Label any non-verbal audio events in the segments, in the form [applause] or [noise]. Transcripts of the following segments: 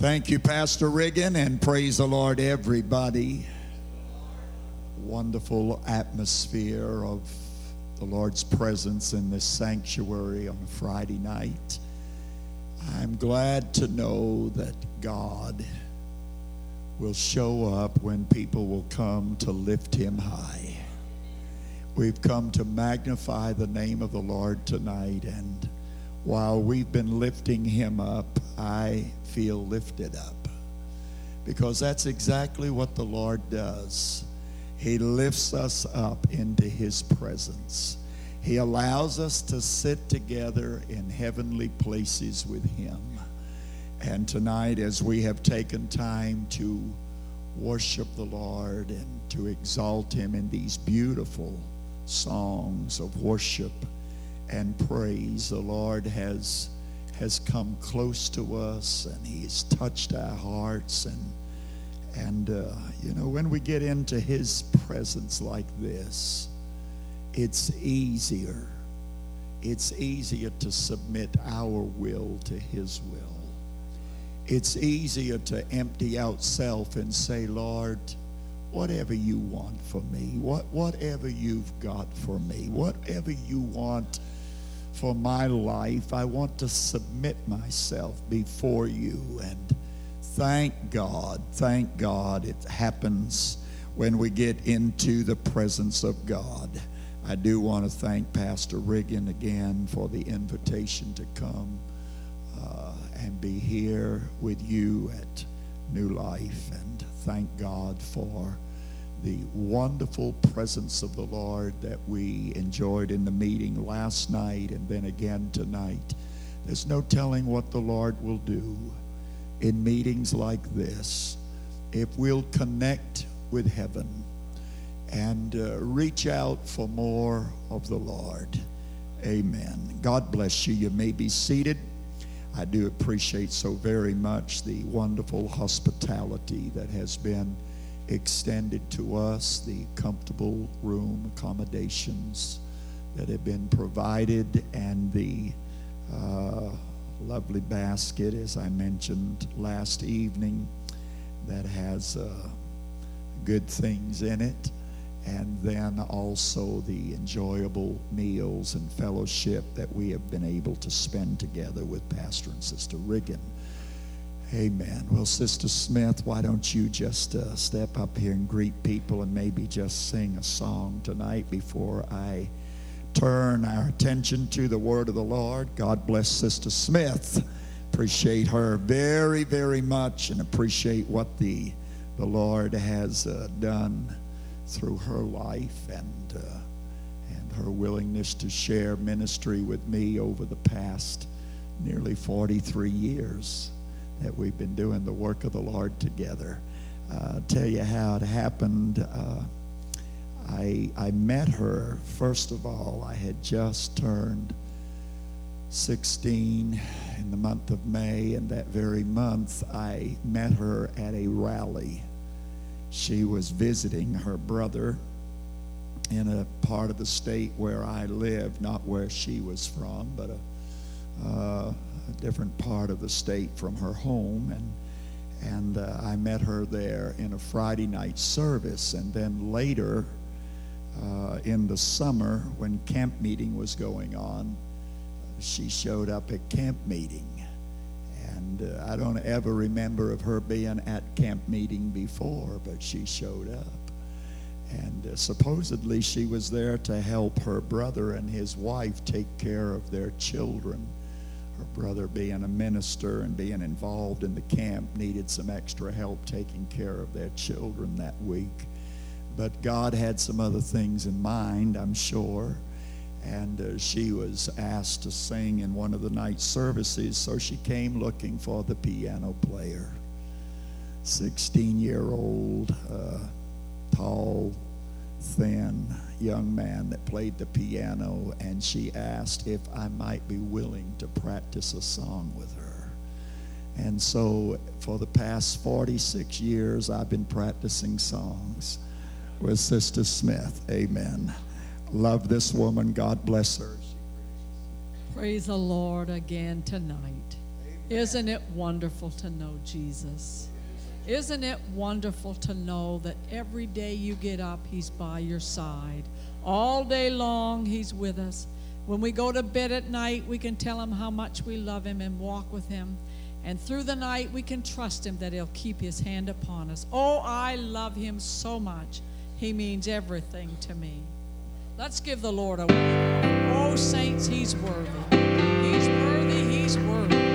Thank you, Pastor Riggin, and praise the Lord, everybody. Wonderful atmosphere of the Lord's presence in this sanctuary on a Friday night. I'm glad to know that God will show up when people will come to lift him high. We've come to magnify the name of the Lord tonight, and while we've been lifting him up, I feel lifted up because that's exactly what the Lord does. He lifts us up into his presence. He allows us to sit together in heavenly places with him. And tonight, as we have taken time to worship the Lord and to exalt him in these beautiful songs of worship and praise, the Lord has has come close to us and he's touched our hearts and and uh, you know when we get into his presence like this it's easier. It's easier to submit our will to his will. It's easier to empty out self and say lord whatever you want for me what whatever you've got for me whatever you want for my life. I want to submit myself before you. And thank God, thank God it happens when we get into the presence of God. I do want to thank Pastor Riggin again for the invitation to come uh, and be here with you at New Life. And thank God for the wonderful presence of the Lord that we enjoyed in the meeting last night and then again tonight. There's no telling what the Lord will do in meetings like this if we'll connect with heaven and uh, reach out for more of the Lord. Amen. God bless you. You may be seated. I do appreciate so very much the wonderful hospitality that has been extended to us, the comfortable room accommodations that have been provided, and the uh, lovely basket, as I mentioned last evening, that has uh, good things in it. And then also the enjoyable meals and fellowship that we have been able to spend together with Pastor and Sister Riggin. Amen. Well, Sister Smith, why don't you just uh, step up here and greet people and maybe just sing a song tonight before I turn our attention to the word of the Lord? God bless Sister Smith. Appreciate her very, very much and appreciate what the, the Lord has uh, done through her life and, uh, and her willingness to share ministry with me over the past nearly 43 years that we've been doing the work of the Lord together. Uh, tell you how it happened. Uh, I, I met her, first of all, I had just turned 16 in the month of May, and that very month I met her at a rally. She was visiting her brother in a part of the state where I live, not where she was from, but a, uh, a different part of the state from her home, and and uh, I met her there in a Friday night service, and then later uh, in the summer when camp meeting was going on, she showed up at camp meeting, and uh, I don't ever remember of her being at camp meeting before, but she showed up. And uh, supposedly she was there to help her brother and his wife take care of their children brother, being a minister and being involved in the camp, needed some extra help taking care of their children that week. But God had some other things in mind, I'm sure. And uh, she was asked to sing in one of the night services, so she came looking for the piano player. 16 year old, uh, tall, thin young man that played the piano, and she asked if I might be willing to practice a song with her. And so, for the past 46 years, I've been practicing songs with Sister Smith. Amen. Love this woman. God bless her. Praise the Lord again tonight. Amen. Isn't it wonderful to know Jesus? Isn't it wonderful to know that every day you get up, He's by your side? All day long, He's with us. When we go to bed at night, we can tell Him how much we love Him and walk with Him. And through the night, we can trust Him that He'll keep His hand upon us. Oh, I love Him so much. He means everything to me. Let's give the Lord a word. Oh, saints, He's worthy. He's worthy. He's worthy.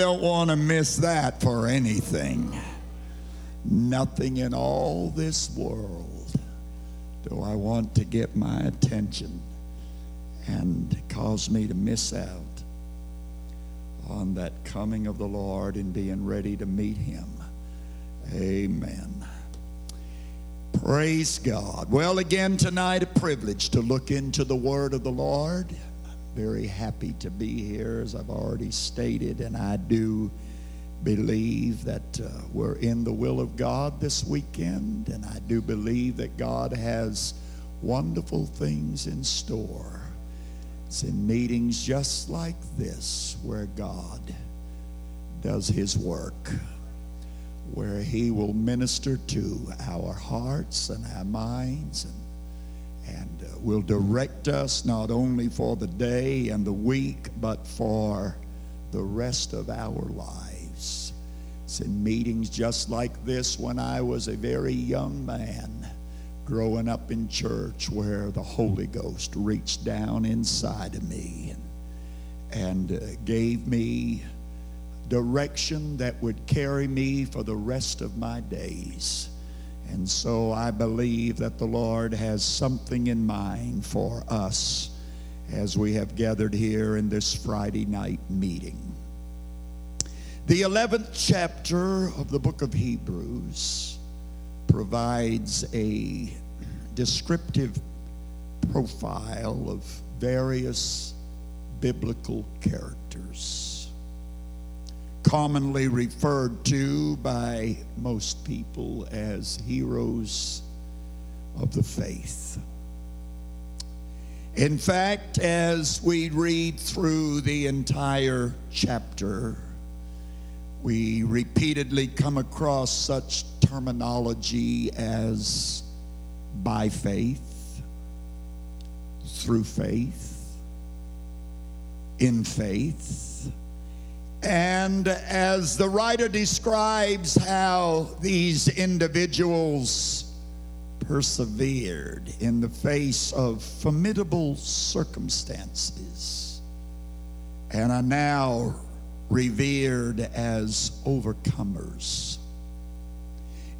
Don't want to miss that for anything. Nothing in all this world do I want to get my attention and cause me to miss out on that coming of the Lord and being ready to meet Him. Amen. Praise God. Well, again tonight, a privilege to look into the Word of the Lord very happy to be here, as I've already stated, and I do believe that uh, we're in the will of God this weekend, and I do believe that God has wonderful things in store. It's in meetings just like this where God does his work, where he will minister to our hearts and our minds and, and uh, will direct us not only for the day and the week, but for the rest of our lives. It's in meetings just like this when I was a very young man growing up in church where the Holy Ghost reached down inside of me and, and uh, gave me direction that would carry me for the rest of my days. And so I believe that the Lord has something in mind for us as we have gathered here in this Friday night meeting. The 11th chapter of the book of Hebrews provides a descriptive profile of various biblical characters, commonly referred to by most people as heroes of the faith. In fact, as we read through the entire chapter, we repeatedly come across such terminology as by faith, through faith, in faith. And as the writer describes how these individuals persevered in the face of formidable circumstances and are now revered as overcomers.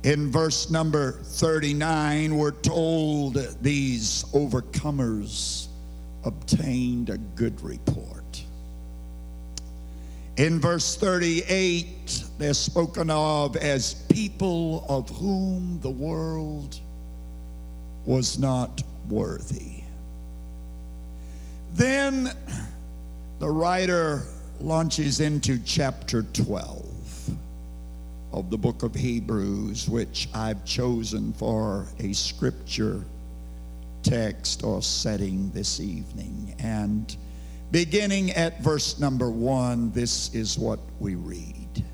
In verse number 39, we're told these overcomers obtained a good report. In verse 38, they're spoken of as people of whom the world was not worthy. Then the writer launches into chapter 12 of the book of Hebrews, which I've chosen for a scripture text or setting this evening. And beginning at verse number one, this is what we read.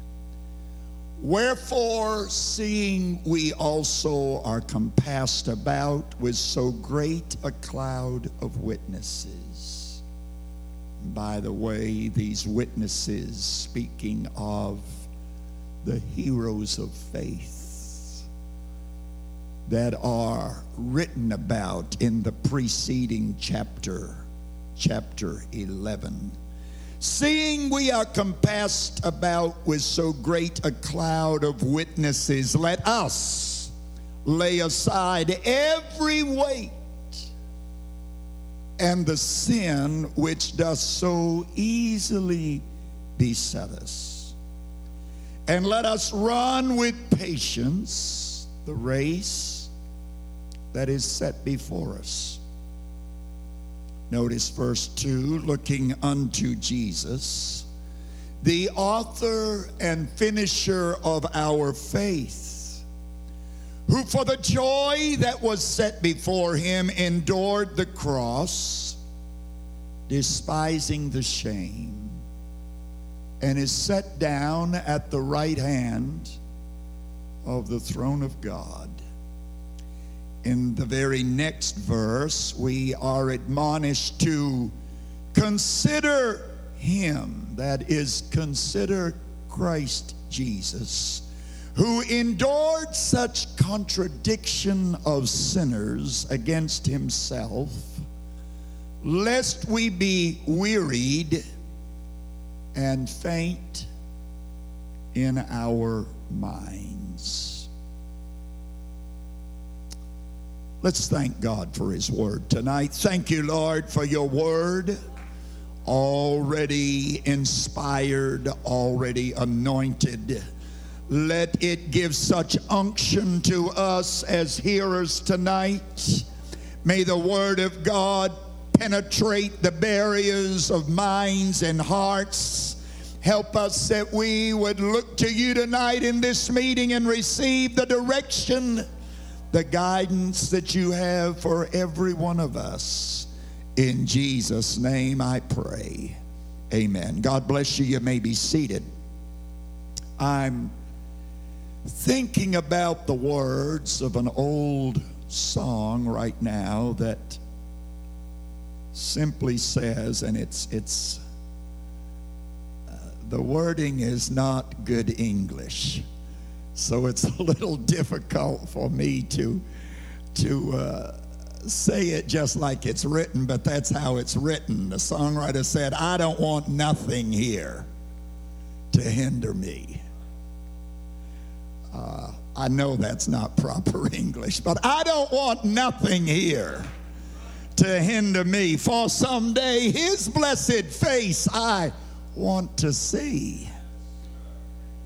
Wherefore, seeing we also are compassed about with so great a cloud of witnesses. By the way, these witnesses, speaking of the heroes of faith that are written about in the preceding chapter, chapter 11. Seeing we are compassed about with so great a cloud of witnesses, let us lay aside every weight and the sin which does so easily beset us and let us run with patience the race that is set before us. Notice verse 2 looking unto Jesus, the author and finisher of our faith, who for the joy that was set before him endured the cross, despising the shame and is set down at the right hand of the throne of God. In the very next verse, we are admonished to consider him, that is, consider Christ Jesus, who endured such contradiction of sinners against himself, lest we be wearied and faint in our minds. Let's thank God for His Word tonight. Thank you, Lord, for your Word. Already inspired, already anointed. Let it give such unction to us as hearers tonight. May the Word of God penetrate the barriers of minds and hearts. Help us that we would look to you tonight in this meeting and receive the direction, the guidance that you have for every one of us In Jesus' name I pray. Amen. God bless you. You may be seated. I'm thinking about the words of an old song right now that simply says, and it's, it's, uh, the wording is not good English. So it's a little difficult for me to, to uh, say it just like it's written, but that's how it's written. The songwriter said, I don't want nothing here to hinder me. Uh, I know that's not proper [laughs] English, but I don't want nothing here to hinder me. For someday his blessed face I want to see.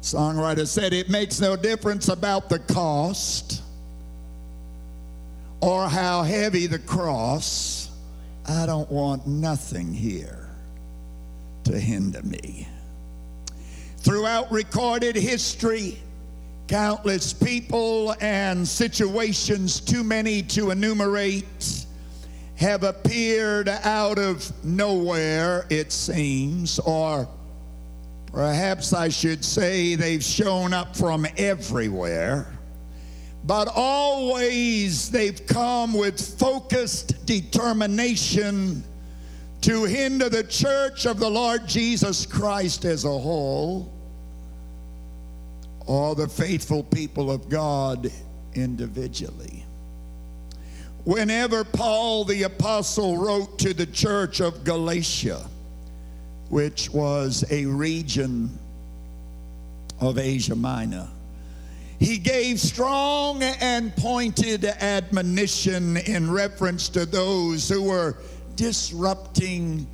Songwriter said it makes no difference about the cost or how heavy the cross. I don't want nothing here to hinder me. Throughout recorded history, countless people and situations, too many to enumerate, have appeared out of nowhere, it seems, or perhaps I should say they've shown up from everywhere. But always they've come with focused determination to hinder the church of the Lord Jesus Christ as a whole, or the faithful people of God individually. Whenever Paul the Apostle wrote to the church of Galatia, which was a region of Asia Minor, he gave strong and pointed admonition in reference to those who were disrupting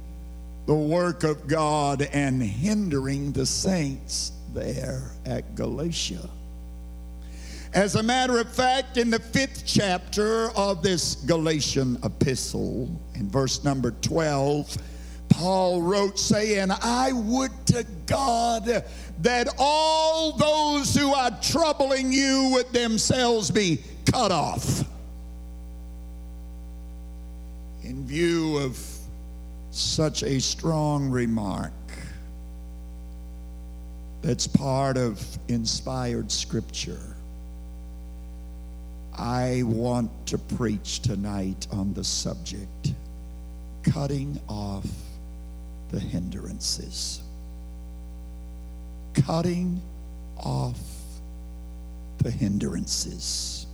the work of God and hindering the saints there at Galatia. As a matter of fact, in the fifth chapter of this Galatian epistle, in verse number 12, Paul wrote, saying, I would to God that all those who are troubling you with themselves be cut off. In view of such a strong remark, that's part of inspired scripture. I want to preach tonight on the subject cutting off the hindrances. Cutting off the hindrances.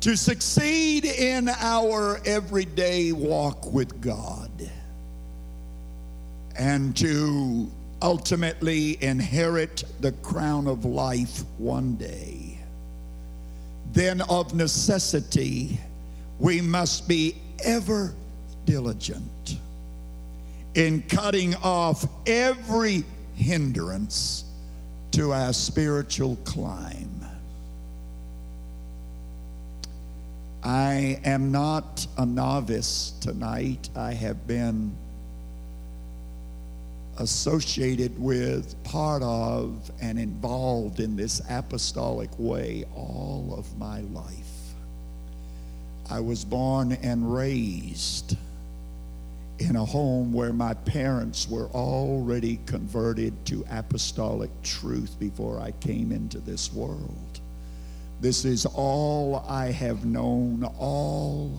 To succeed in our everyday walk with God and to ultimately inherit the crown of life one day, then of necessity we must be ever diligent in cutting off every hindrance to our spiritual climb. I am not a novice tonight. I have been associated with, part of, and involved in this apostolic way all of my life. I was born and raised in a home where my parents were already converted to apostolic truth before I came into this world. This is all I have known all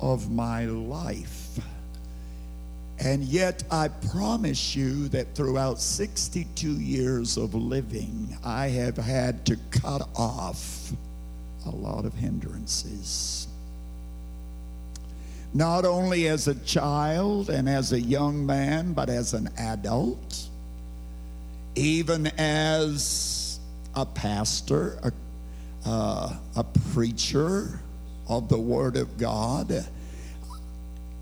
of my life. And yet, I promise you that throughout 62 years of living, I have had to cut off a lot of hindrances not only as a child and as a young man, but as an adult, even as a pastor, a, uh, a preacher of the Word of God.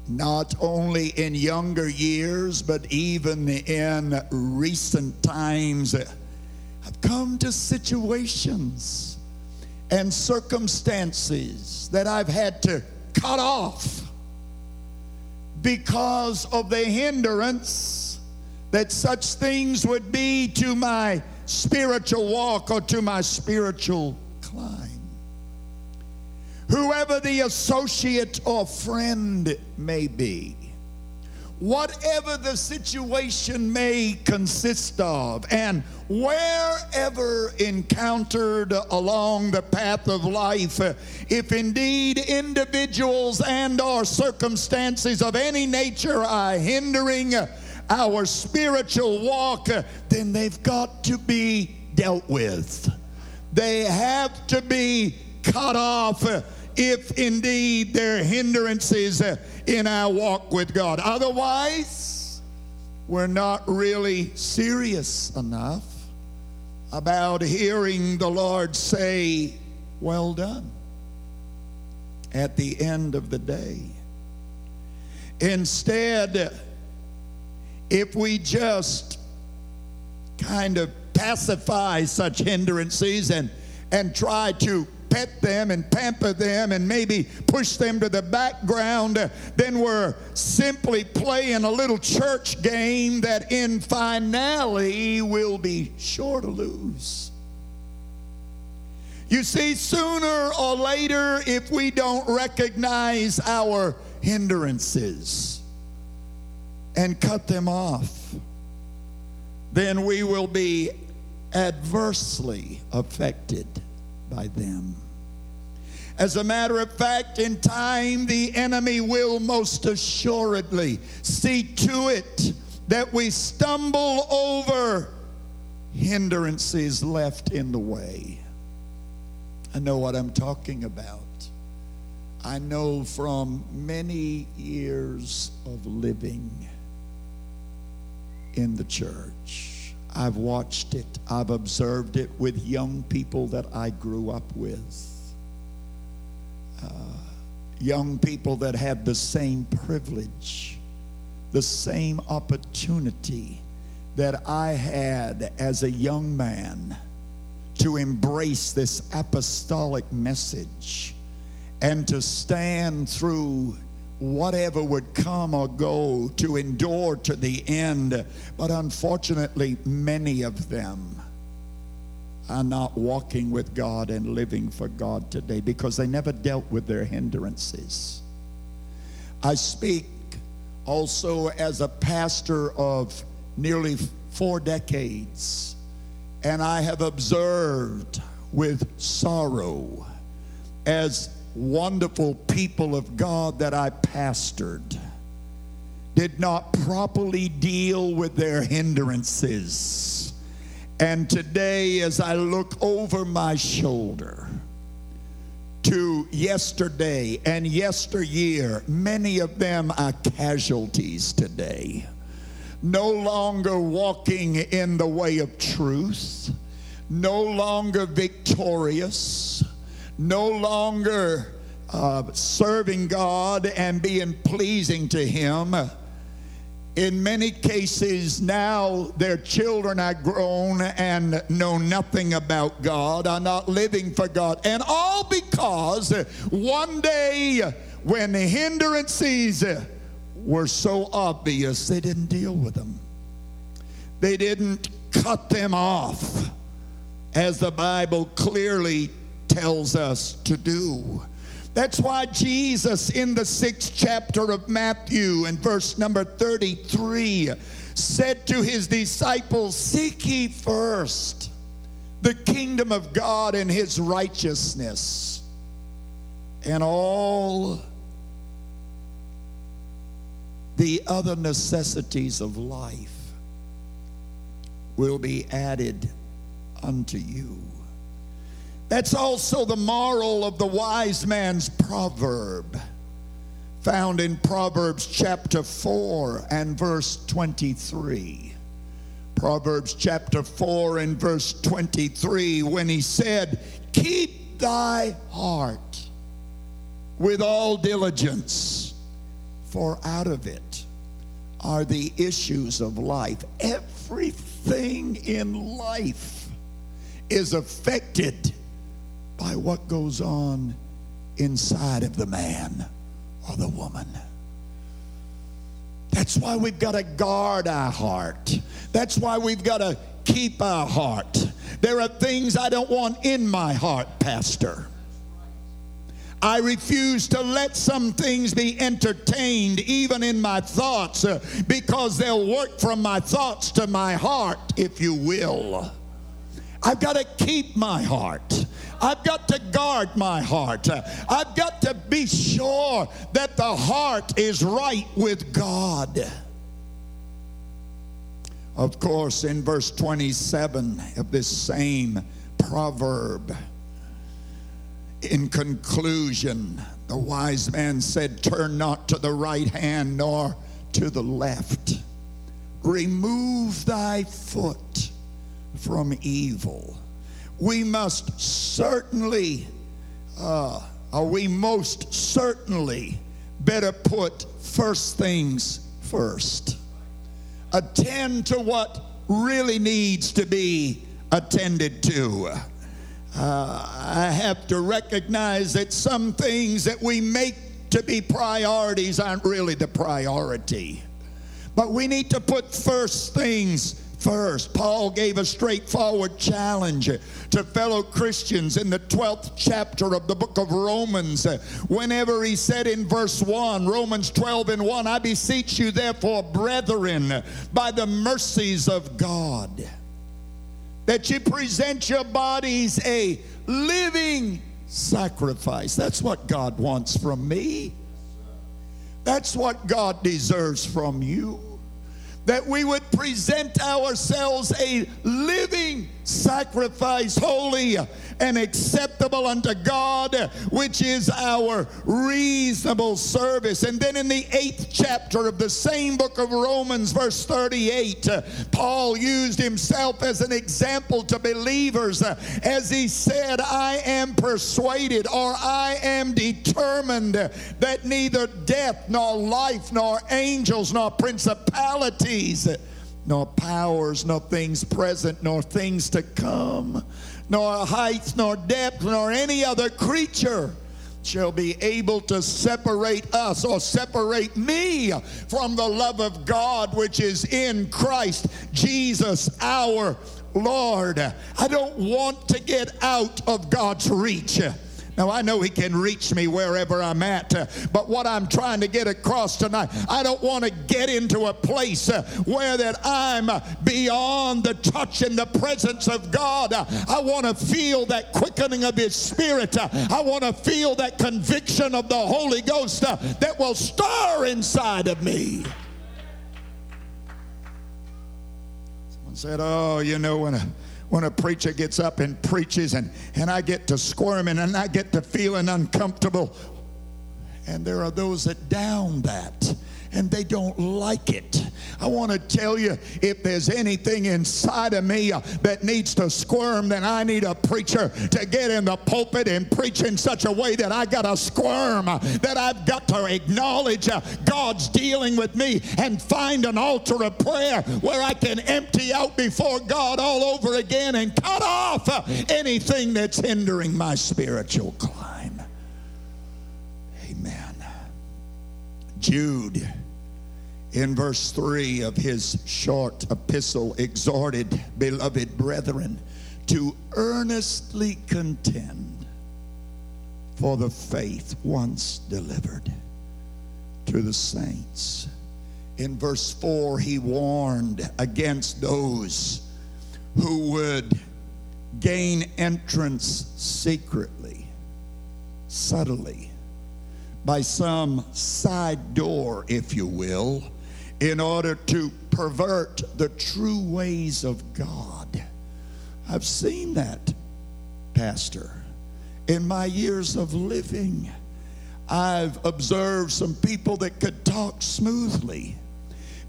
Not only in younger years, but even in recent times, I've come to situations and circumstances that I've had to cut off because of the hindrance that such things would be to my spiritual walk or to my spiritual climb. whoever the associate or friend may be, whatever the situation may consist of, and wherever encountered along the path of life, if indeed individuals and or circumstances of any nature are hindering our spiritual walk, then they've got to be dealt with. They have to be cut off if indeed there are hindrances in our walk with God. Otherwise, we're not really serious enough about hearing the Lord say, Well done, at the end of the day. Instead, if we just kind of pacify such hindrances and, and try to pet them and pamper them and maybe push them to the background, then we're simply playing a little church game that in finale will be sure to lose. You see, sooner or later, if we don't recognize our hindrances and cut them off, then we will be adversely affected by them. As a matter of fact, in time, the enemy will most assuredly see to it that we stumble over hindrances left in the way. I know what I'm talking about. I know from many years of living in the church. I've watched it, I've observed it with young people that I grew up with. Uh, young people that had the same privilege, the same opportunity that I had as a young man to embrace this apostolic message and to stand through whatever would come or go to endure to the end. But unfortunately, many of them are not walking with God and living for God today because they never dealt with their hindrances. I speak also as a pastor of nearly four decades, and I have observed with sorrow as wonderful people of God that I pastored did not properly deal with their hindrances. And today, as I look over my shoulder to yesterday and yesteryear, many of them are casualties today. No longer walking in the way of truth, no longer victorious no longer uh, serving God and being pleasing to Him. In many cases, now their children are grown and know nothing about God, are not living for God. And all because one day when the hindrances were so obvious, they didn't deal with them. They didn't cut them off, as the Bible clearly tells us to do. That's why Jesus, in the sixth chapter of Matthew, and verse number 33, said to his disciples, Seek ye first the kingdom of God and his righteousness, and all the other necessities of life will be added unto you. That's also the moral of the wise man's proverb, found in Proverbs chapter 4 and verse 23. Proverbs chapter 4 and verse 23, when he said, Keep thy heart with all diligence, for out of it are the issues of life. Everything in life is affected by what goes on inside of the man or the woman. That's why we've got to guard our heart. That's why we've got to keep our heart. There are things I don't want in my heart, Pastor. I refuse to let some things be entertained, even in my thoughts, uh, because they'll work from my thoughts to my heart, if you will. I've got to keep my heart. I've got to guard my heart. I've got to be sure that the heart is right with God. Of course, in verse 27 of this same proverb, in conclusion, the wise man said, Turn not to the right hand nor to the left. Remove thy foot from evil. We must certainly, uh, or we most certainly better put first things first. Attend to what really needs to be attended to. Uh, I have to recognize that some things that we make to be priorities aren't really the priority. But we need to put first things first. Paul gave a straightforward challenge to fellow Christians in the 12th chapter of the book of Romans. Whenever he said in verse 1, Romans 12 and 1, I beseech you, therefore, brethren, by the mercies of God that you present your bodies a living sacrifice. That's what God wants from me. That's what God deserves from you. That we would present ourselves a living sacrifice, holy and acceptable unto God, which is our reasonable service. And then in the eighth chapter of the same book of Romans, verse 38, Paul used himself as an example to believers as he said, I am persuaded or I am determined that neither death nor life nor angels nor principalities nor powers, nor things present, nor things to come, nor heights, nor depth, nor any other creature shall be able to separate us or separate me from the love of God which is in Christ Jesus our Lord. I don't want to get out of God's reach. Now, I know He can reach me wherever I'm at, uh, but what I'm trying to get across tonight, I don't want to get into a place uh, where that I'm beyond the touch and the presence of God. Uh, I want to feel that quickening of His Spirit. I want to feel that conviction of the Holy Ghost that will stir inside of me. Someone said, Oh, you know, when a when a preacher gets up and preaches and, and I get to squirming and I get to feeling uncomfortable. And there are those that down that and they don't like it. I want to tell you if there's anything inside of me uh, that needs to squirm, then I need a preacher to get in the pulpit and preach in such a way that I got to squirm, uh, that I've got to acknowledge uh, God's dealing with me and find an altar of prayer where I can empty out before God all over again and cut off anything that's hindering my spiritual climb. Amen. Jude in verse 3 of his short epistle exhorted beloved brethren to earnestly contend for the faith once delivered to the saints. In verse 4, he warned against those who would gain entrance secretly, subtly, by some side door, if you will in order to pervert the true ways of God. I've seen that, Pastor. In my years of living, I've observed some people that could talk smoothly,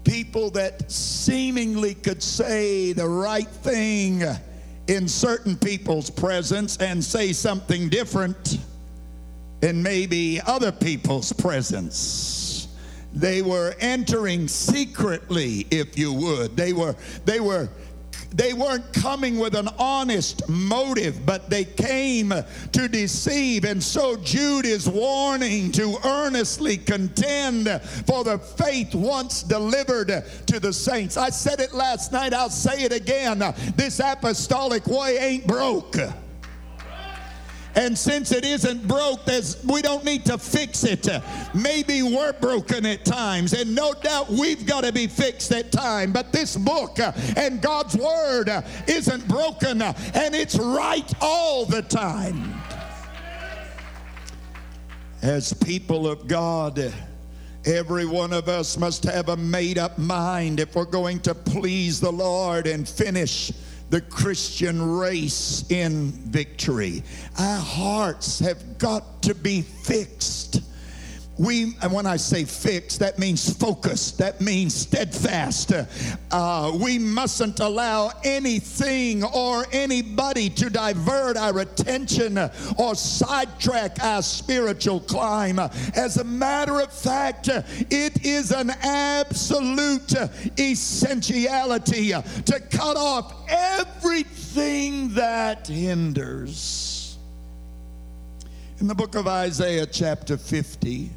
people that seemingly could say the right thing in certain people's presence and say something different in maybe other people's presence they were entering secretly, if you would. They were, they were they weren't coming with an honest motive, but they came to deceive. And so Jude is warning to earnestly contend for the faith once delivered to the saints. I said it last night, I'll say it again. This apostolic way ain't broke. And since it isn't broke, we don't need to fix it. Maybe we're broken at times, and no doubt we've got to be fixed at times. But this book uh, and God's Word uh, isn't broken, uh, and it's right all the time. As people of God, Every one of us must have a made up mind if we're going to please the Lord and finish the Christian race in victory. Our hearts have got to be fixed we and when i say fixed that means focused that means steadfast. Uh, we mustn't allow anything or anybody to divert our attention or sidetrack our spiritual climb. As a matter of fact it is an absolute essentiality to cut off everything that hinders. In the book of isaiah chapter 50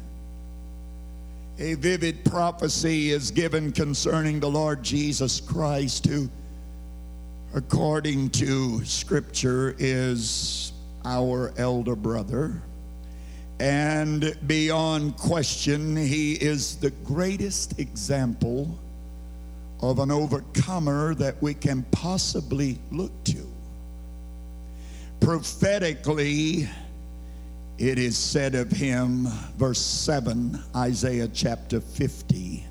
a vivid prophecy is given concerning the Lord Jesus Christ, who, according to Scripture, is our elder brother. And beyond question, he is the greatest example of an overcomer that we can possibly look to. Prophetically, it is said of him, verse 7, Isaiah chapter 50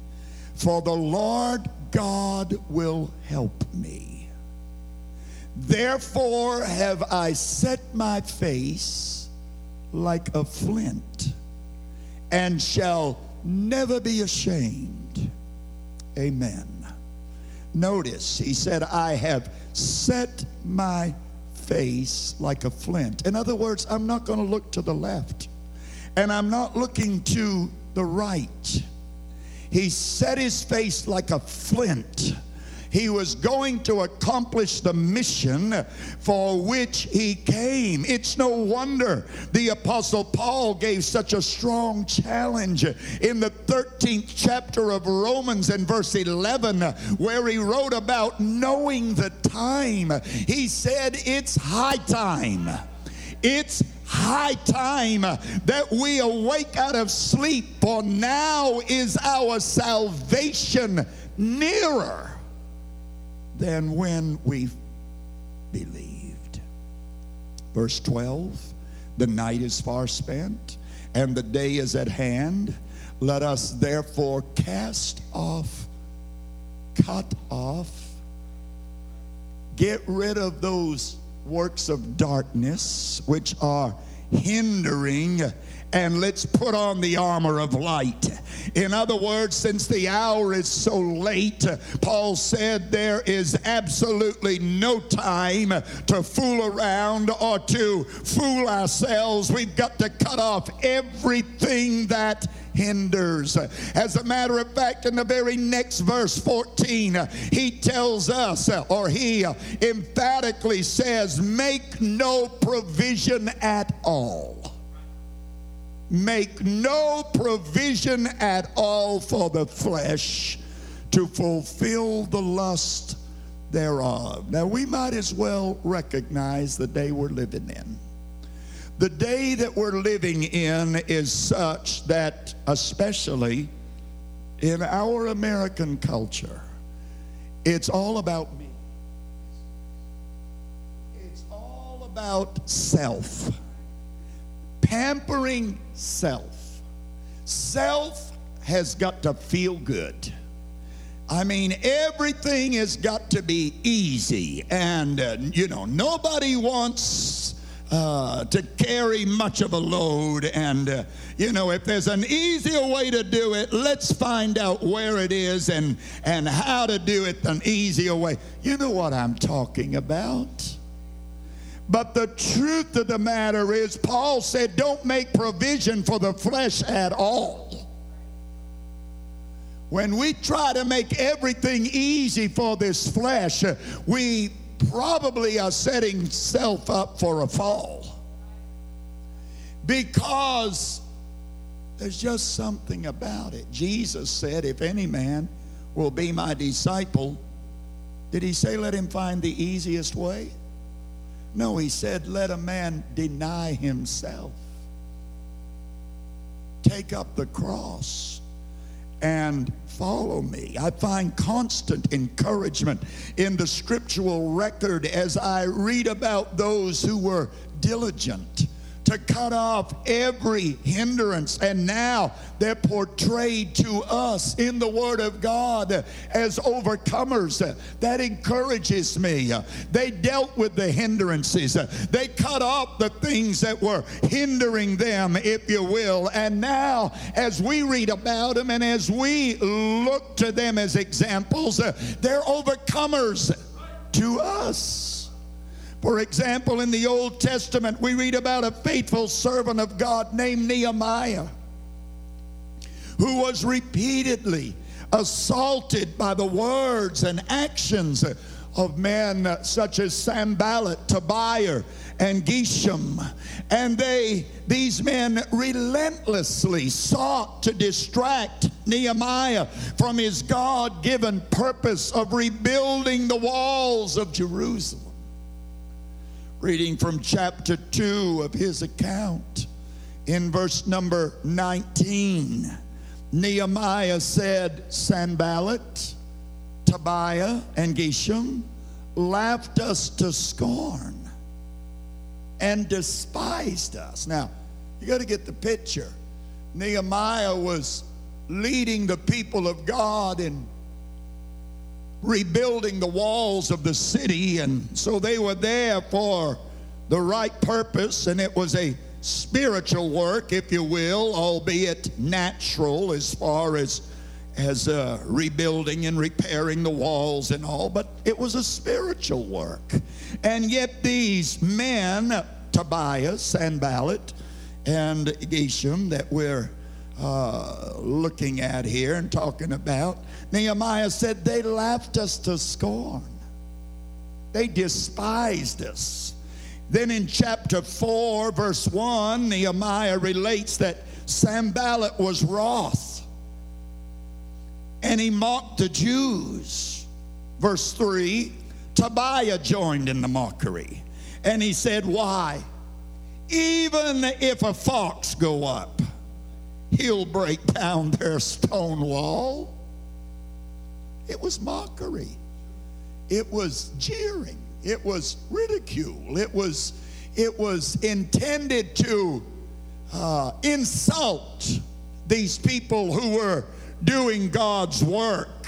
For the Lord God will help me. Therefore have I set my face like a flint and shall never be ashamed. Amen. Notice, he said, I have set my face like a flint. In other words, I'm not going to look to the left and I'm not looking to the right. He set his face like a flint he was going to accomplish the mission for which he came. It's no wonder the Apostle Paul gave such a strong challenge in the 13th chapter of Romans in verse 11, where he wrote about knowing the time. He said, It's high time. It's high time that we awake out of sleep, for now is our salvation nearer than when we believed. Verse 12 The night is far spent, and the day is at hand. Let us therefore cast off, cut off, get rid of those works of darkness which are hindering and let's put on the armor of light. In other words, since the hour is so late, Paul said there is absolutely no time to fool around or to fool ourselves. We've got to cut off everything that hinders. As a matter of fact, in the very next verse 14, he tells us, or he emphatically says, make no provision at all make no provision at all for the flesh to fulfill the lust thereof. Now, we might as well recognize the day we're living in. The day that we're living in is such that, especially in our American culture, it's all about me. It's all about self pampering self. Self has got to feel good. I mean, everything has got to be easy. And, uh, you know, nobody wants uh, to carry much of a load. And, uh, you know, if there's an easier way to do it, let's find out where it is and, and how to do it an easier way. You know what I'm talking about? But the truth of the matter is, Paul said, don't make provision for the flesh at all. When we try to make everything easy for this flesh, we probably are setting self up for a fall. Because there's just something about it. Jesus said, If any man will be my disciple, did he say, let him find the easiest way? No, he said, let a man deny himself, take up the cross, and follow me. I find constant encouragement in the scriptural record as I read about those who were diligent to cut off every hindrance. And now they're portrayed to us in the Word of God as overcomers. That encourages me. They dealt with the hindrances, they cut off the things that were hindering them, if you will. And now, as we read about them and as we look to them as examples, they're overcomers to us. For example, in the Old Testament, we read about a faithful servant of God named Nehemiah who was repeatedly assaulted by the words and actions of men such as Sanballat, Tobiah, and Geshem. And they, these men relentlessly sought to distract Nehemiah from his God given purpose of rebuilding the walls of Jerusalem reading from chapter 2 of his account in verse number 19. Nehemiah said, Sanballat, Tobiah, and Geshem laughed us to scorn and despised us. Now, you got to get the picture. Nehemiah was leading the people of God in rebuilding the walls of the city. And so they were there for the right purpose, and it was a spiritual work, if you will, albeit natural as far as as uh, rebuilding and repairing the walls and all, but it was a spiritual work. And yet these men, Tobias, Sanballat, and Geshem, that we're uh, looking at here and talking about, Nehemiah said, They laughed us to scorn. They despised us. Then in chapter 4, verse 1, Nehemiah relates that Sanballat was wroth and he mocked the Jews. Verse 3, Tobiah joined in the mockery and he said, Why? Even if a fox go up, he'll break down their stone wall. It was mockery. It was jeering. It was ridicule. It was, it was intended to uh, insult these people who were doing God's work.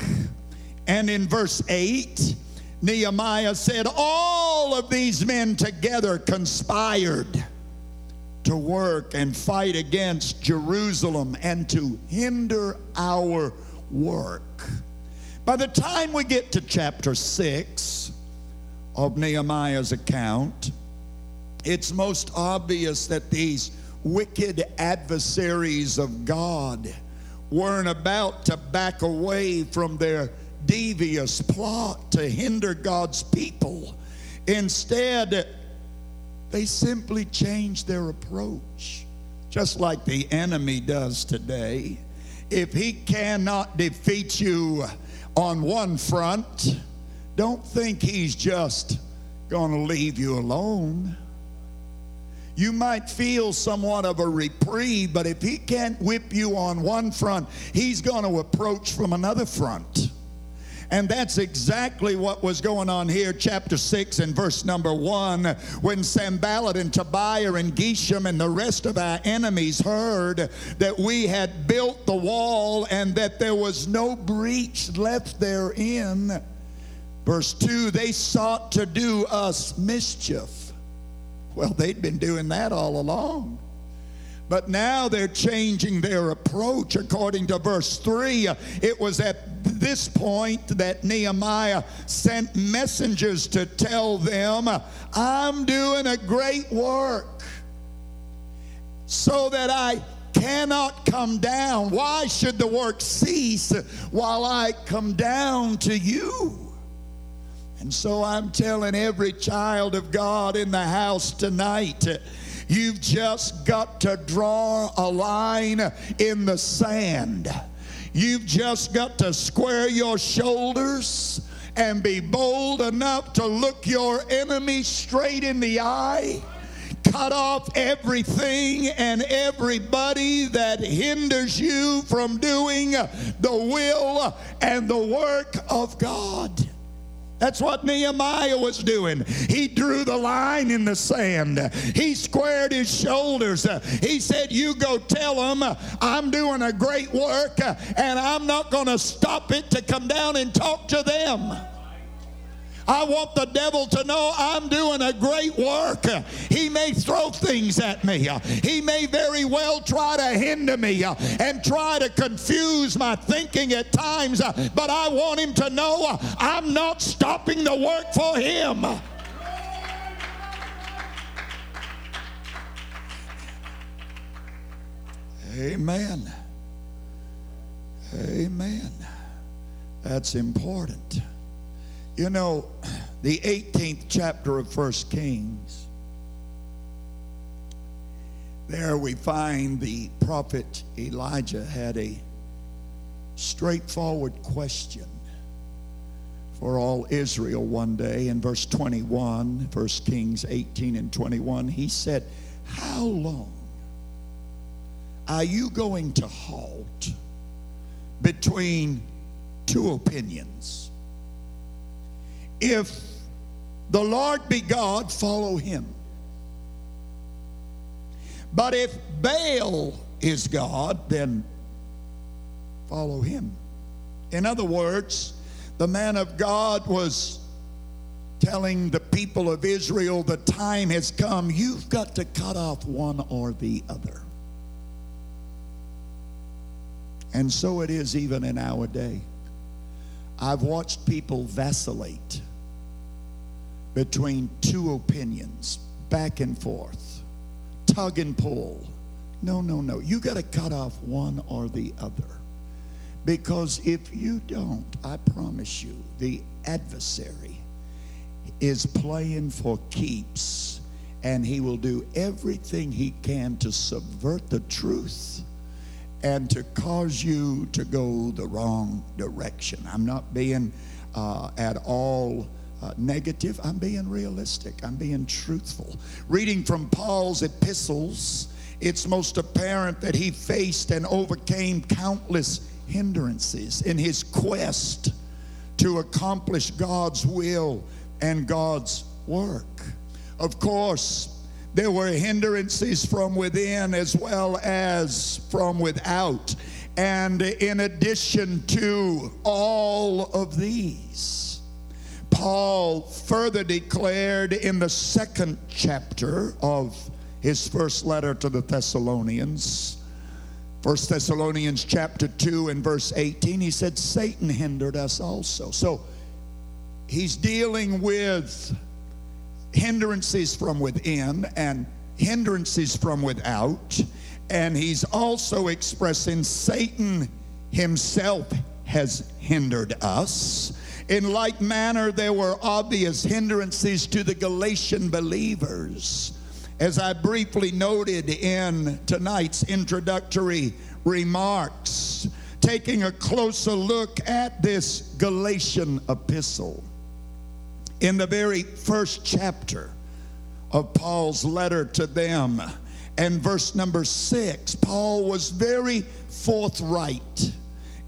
And in verse 8, Nehemiah said, All of these men together conspired to work and fight against Jerusalem and to hinder our work. By the time we get to chapter 6 of Nehemiah's account, it's most obvious that these wicked adversaries of God weren't about to back away from their devious plot to hinder God's people. Instead, they simply changed their approach, just like the enemy does today. If he cannot defeat you on one front, don't think he's just going to leave you alone. You might feel somewhat of a reprieve, but if he can't whip you on one front, he's going to approach from another front. And that's exactly what was going on here, chapter 6 and verse number 1, when Sanballat and Tobiah and Geshem and the rest of our enemies heard that we had built the wall and that there was no breach left therein. Verse 2 they sought to do us mischief. Well, they'd been doing that all along. But now they're changing their approach according to verse 3. It was at this point that Nehemiah sent messengers to tell them, I'm doing a great work so that I cannot come down. Why should the work cease while I come down to you? And so I'm telling every child of God in the house tonight You've just got to draw a line in the sand. You've just got to square your shoulders and be bold enough to look your enemy straight in the eye? Cut off everything and everybody that hinders you from doing the will and the work of God. That's what Nehemiah was doing. He drew the line in the sand. He squared his shoulders. He said, You go tell them I'm doing a great work and I'm not going to stop it to come down and talk to them. I want the devil to know I'm doing a great work. He may throw things at me. He may very well try to hinder me and try to confuse my thinking at times, but I want him to know I'm not stopping the work for him. Amen. Amen. That's important. You know, the 18th chapter of First Kings, there we find the prophet Elijah had a straightforward question for all Israel one day. In verse 21, 1 Kings 18 and 21, he said, How long are you going to halt between two opinions? If the Lord be God, follow him. But if Baal is God, then follow him. In other words, the man of God was telling the people of Israel the time has come. You've got to cut off one or the other. And so it is even in our day. I've watched people vacillate between two opinions, back and forth, tug and pull. No, no, no. You got to cut off one or the other. Because if you don't, I promise you, the adversary is playing for keeps and he will do everything he can to subvert the truth and to cause you to go the wrong direction. I'm not being uh, at all uh, negative. I'm being realistic. I'm being truthful. Reading from Paul's epistles, it's most apparent that he faced and overcame countless hindrances in his quest to accomplish God's will and God's work. Of course, there were hindrances from within as well as from without. And in addition to all of these, Paul further declared in the second chapter of his first letter to the Thessalonians, First Thessalonians chapter 2 and verse 18, he said, Satan hindered us also. So he's dealing with hindrances from within and hindrances from without. And he's also expressing Satan himself has hindered us. In like manner, there were obvious hindrances to the Galatian believers. As I briefly noted in tonight's introductory remarks, taking a closer look at this Galatian epistle. In the very first chapter of Paul's letter to them, and verse number six, Paul was very forthright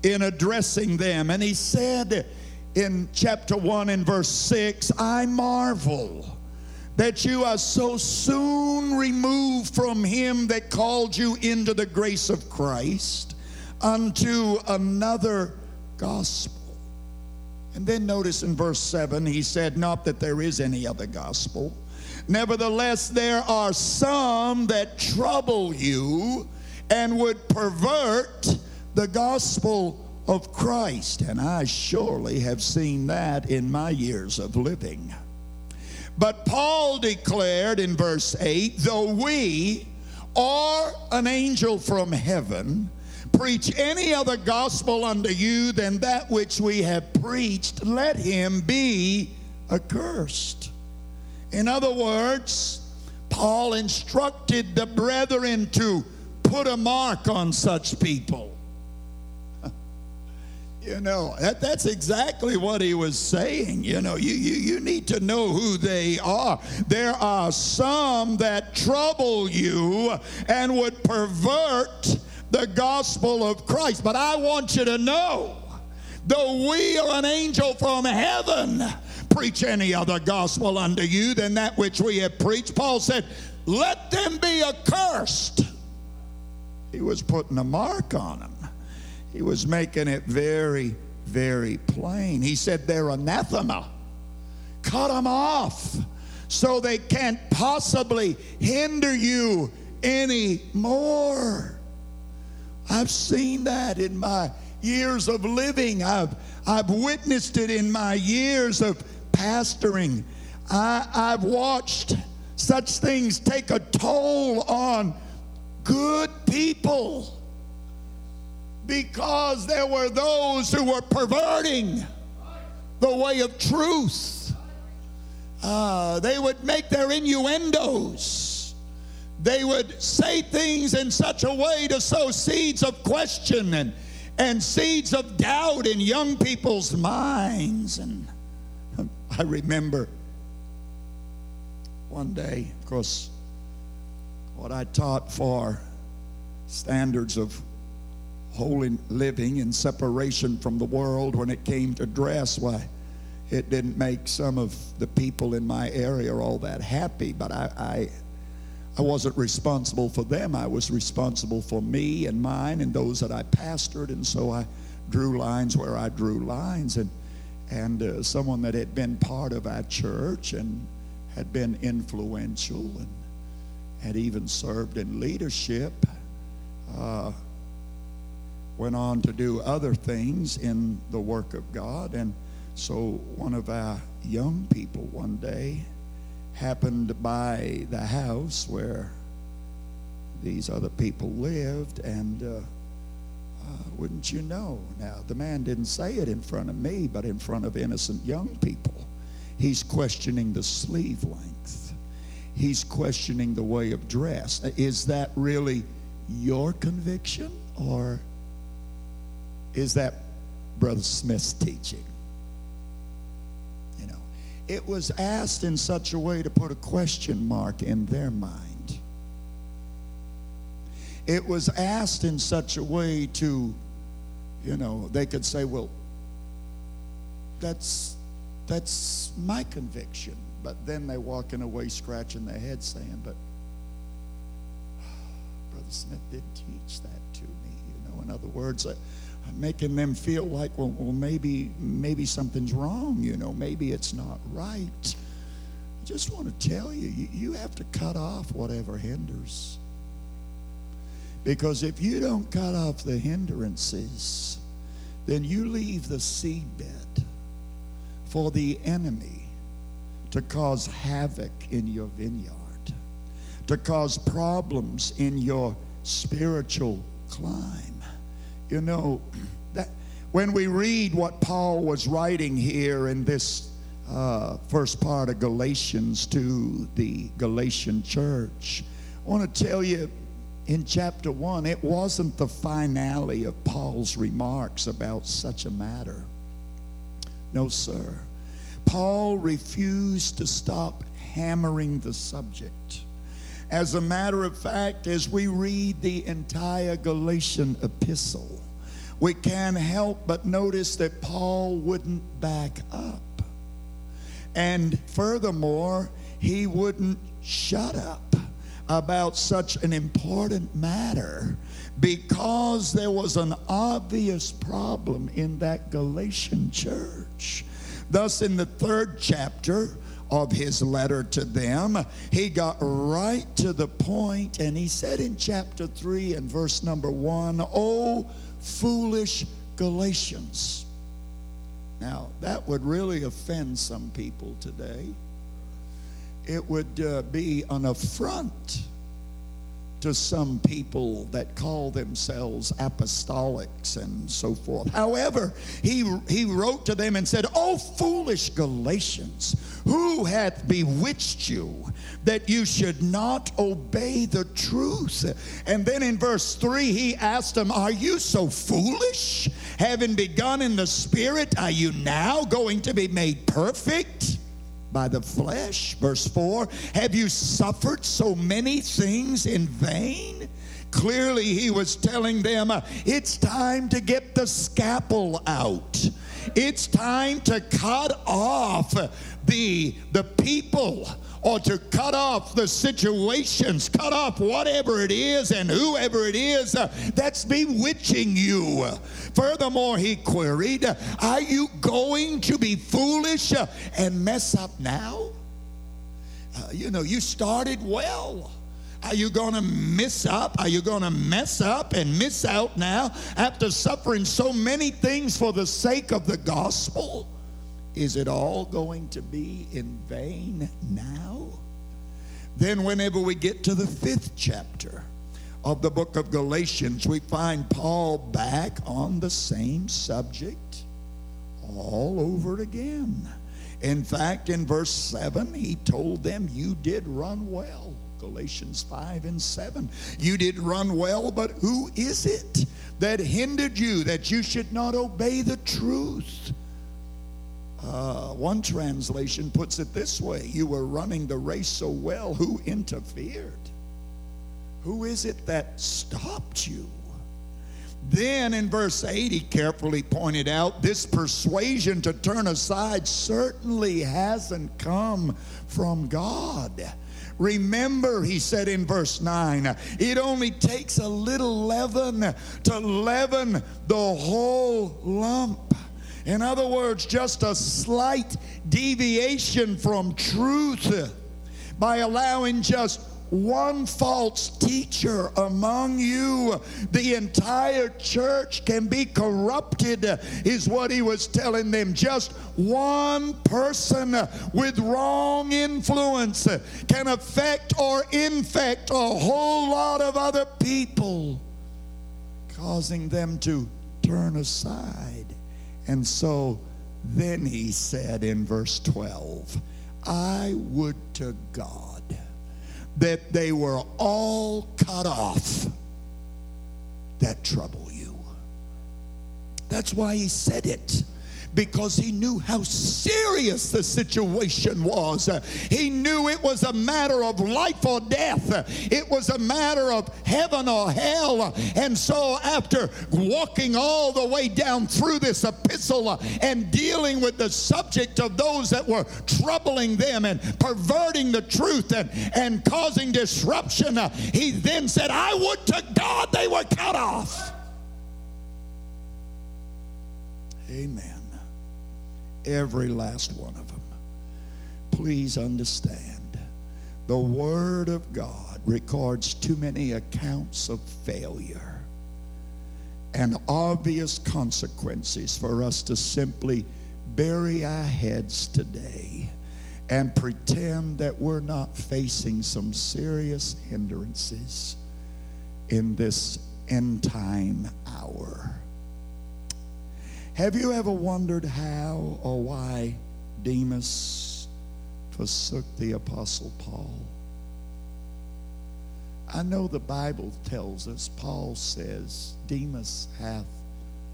in addressing them. And he said, in chapter 1 and verse 6 I marvel that you are so soon removed from him that called you into the grace of Christ unto another gospel. And then notice in verse 7, he said, Not that there is any other gospel. Nevertheless, there are some that trouble you and would pervert the gospel of Christ. And I surely have seen that in my years of living. But Paul declared in verse 8 though we or an angel from heaven preach any other gospel unto you than that which we have preached, let him be accursed. In other words, Paul instructed the brethren to put a mark on such people You know, that, that's exactly what he was saying. You know, you, you, you need to know who they are. There are some that trouble you and would pervert the gospel of Christ. But I want you to know, though we are an angel from heaven, preach any other gospel unto you than that which we have preached. Paul said, Let them be accursed. He was putting a mark on them. He was making it very, very plain. He said they're anathema. Cut them off so they can't possibly hinder you anymore. I've seen that in my years of living. I've, I've witnessed it in my years of pastoring. I, I've watched such things take a toll on good people because there were those who were perverting the way of truth. Uh, they would make their innuendos. They would say things in such a way to sow seeds of question and, and seeds of doubt in young people's minds. And [laughs] I remember one day, of course, what I taught for standards of holy living and separation from the world when it came to dress, why, it didn't make some of the people in my area all that happy, but I, I, I wasn't responsible for them. I was responsible for me and mine and those that I pastored, and so I drew lines where I drew lines. And, and uh, someone that had been part of our church and had been influential and had even served in leadership. Uh, went on to do other things in the work of God. And so one of our young people one day happened by the house where these other people lived, and uh, uh, wouldn't you know? Now, the man didn't say it in front of me, but in front of innocent young people. He's questioning the sleeve length, he's questioning the way of dress. Is that really your conviction, or is that Brother Smith's teaching? You know, it was asked in such a way to put a question mark in their mind. It was asked in such a way to, you know, they could say, well, that's that's my conviction. But then they're walking away scratching their head saying, but [sighs] Brother Smith did teach that to me. You know, in other words, uh, making them feel like, well, well, maybe, maybe something's wrong, you know, maybe it's not right. I just want to tell you, you, you have to cut off whatever hinders. Because if you don't cut off the hindrances, then you leave the seedbed for the enemy to cause havoc in your vineyard, to cause problems in your spiritual climb. You know, that when we read what Paul was writing here in this uh, first part of Galatians to the Galatian church, I want to tell you in chapter 1, it wasn't the finale of Paul's remarks about such a matter. No, sir. Paul refused to stop hammering the subject. As a matter of fact, as we read the entire Galatian epistle, we can't help but notice that Paul wouldn't back up. And furthermore, he wouldn't shut up about such an important matter because there was an obvious problem in that Galatian church. Thus, in the third chapter of his letter to them, he got right to the point and he said in chapter 3 and verse number 1 Oh, foolish Galatians. Now, that would really offend some people today. It would uh, be an affront to some people that call themselves apostolics and so forth. However, he, he wrote to them and said, Oh, foolish Galatians, who hath bewitched you that you should not obey the truth? And then in verse 3, he asked them, Are you so foolish? Having begun in the Spirit, are you now going to be made perfect? By the flesh. Verse 4 Have you suffered so many things in vain? Clearly, he was telling them uh, it's time to get the scalpel out. It's time to cut off the, the people or to cut off the situations, cut off whatever it is and whoever it is uh, that's bewitching you. Furthermore, he queried, Are you going to be foolish uh, and mess up now? Uh, you know, you started well. Are you going to miss up? Are you going to mess up and miss out now after suffering so many things for the sake of the gospel? Is it all going to be in vain now? Then, whenever we get to the fifth chapter of the book of Galatians, we find Paul back on the same subject all over again. In fact, in verse 7, he told them, You did run well. Galatians 5 and 7. You did run well, but who is it that hindered you that you should not obey the truth? Uh, one translation puts it this way You were running the race so well, who interfered? Who is it that stopped you? Then in verse 8, he carefully pointed out this persuasion to turn aside certainly hasn't come from God. Remember, he said in verse 9, it only takes a little leaven to leaven the whole lump. In other words, just a slight deviation from truth by allowing just one false teacher among you, the entire church can be corrupted, is what he was telling them. Just one person with wrong influence can affect or infect a whole lot of other people, causing them to turn aside. And so then he said in verse 12, I would to God that they were all cut off that trouble you. That's why he said it because he knew how serious the situation was. He knew it was a matter of life or death, it was a matter of heaven or hell. And so, after walking all the way down through this epistle and dealing with the subject of those that were troubling them and perverting the truth and, and causing disruption, he then said, I would to God they were cut off. Amen every last one of them. Please understand, the Word of God records too many accounts of failure and obvious consequences for us to simply bury our heads today and pretend that we're not facing some serious hindrances in this end time hour. Have you ever wondered how or why Demas forsook the Apostle Paul? I know the Bible tells us, Paul says, Demas hath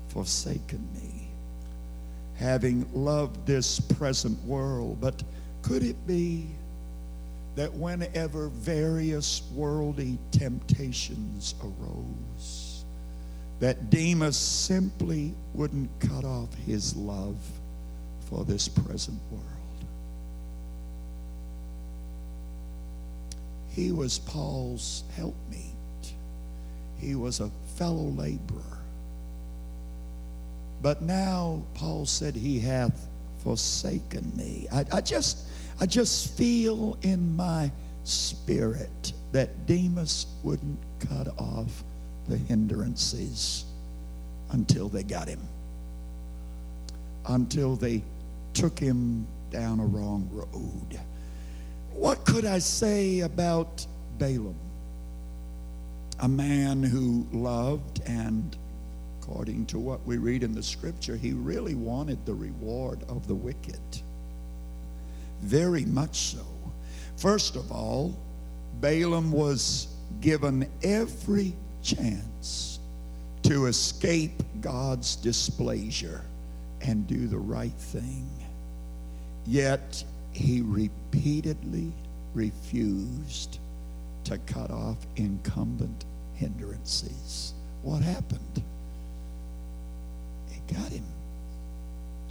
forsaken me, having loved this present world. But could it be that whenever various worldly temptations arose, that Demas simply wouldn't cut off his love for this present world. He was Paul's helpmeet. He was a fellow laborer. But now Paul said he hath forsaken me. I, I just I just feel in my spirit that Demas wouldn't cut off the hindrances until they got him, until they took him down a wrong road. What could I say about Balaam? A man who loved and according to what we read in the scripture, he really wanted the reward of the wicked. Very much so. First of all, Balaam was given every chance to escape God's displeasure and do the right thing. Yet he repeatedly refused to cut off incumbent hindrances. What happened? It got him.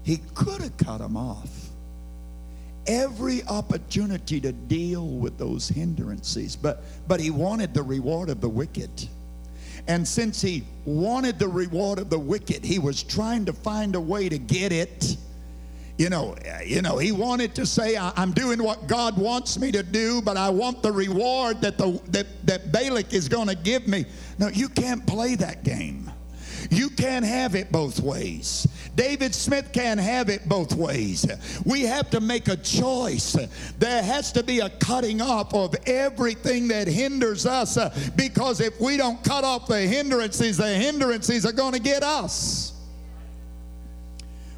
He could have cut him off. Every opportunity to deal with those hindrances, but, but he wanted the reward of the wicked. And since he wanted the reward of the wicked, he was trying to find a way to get it. You know, you know, he wanted to say, I'm doing what God wants me to do, but I want the reward that the that, that Balak is going to give me. No, you can't play that game. You can't have it both ways. David Smith can't have it both ways. We have to make a choice. There has to be a cutting off of everything that hinders us uh, because if we don't cut off the hindrances, the hindrances are going to get us.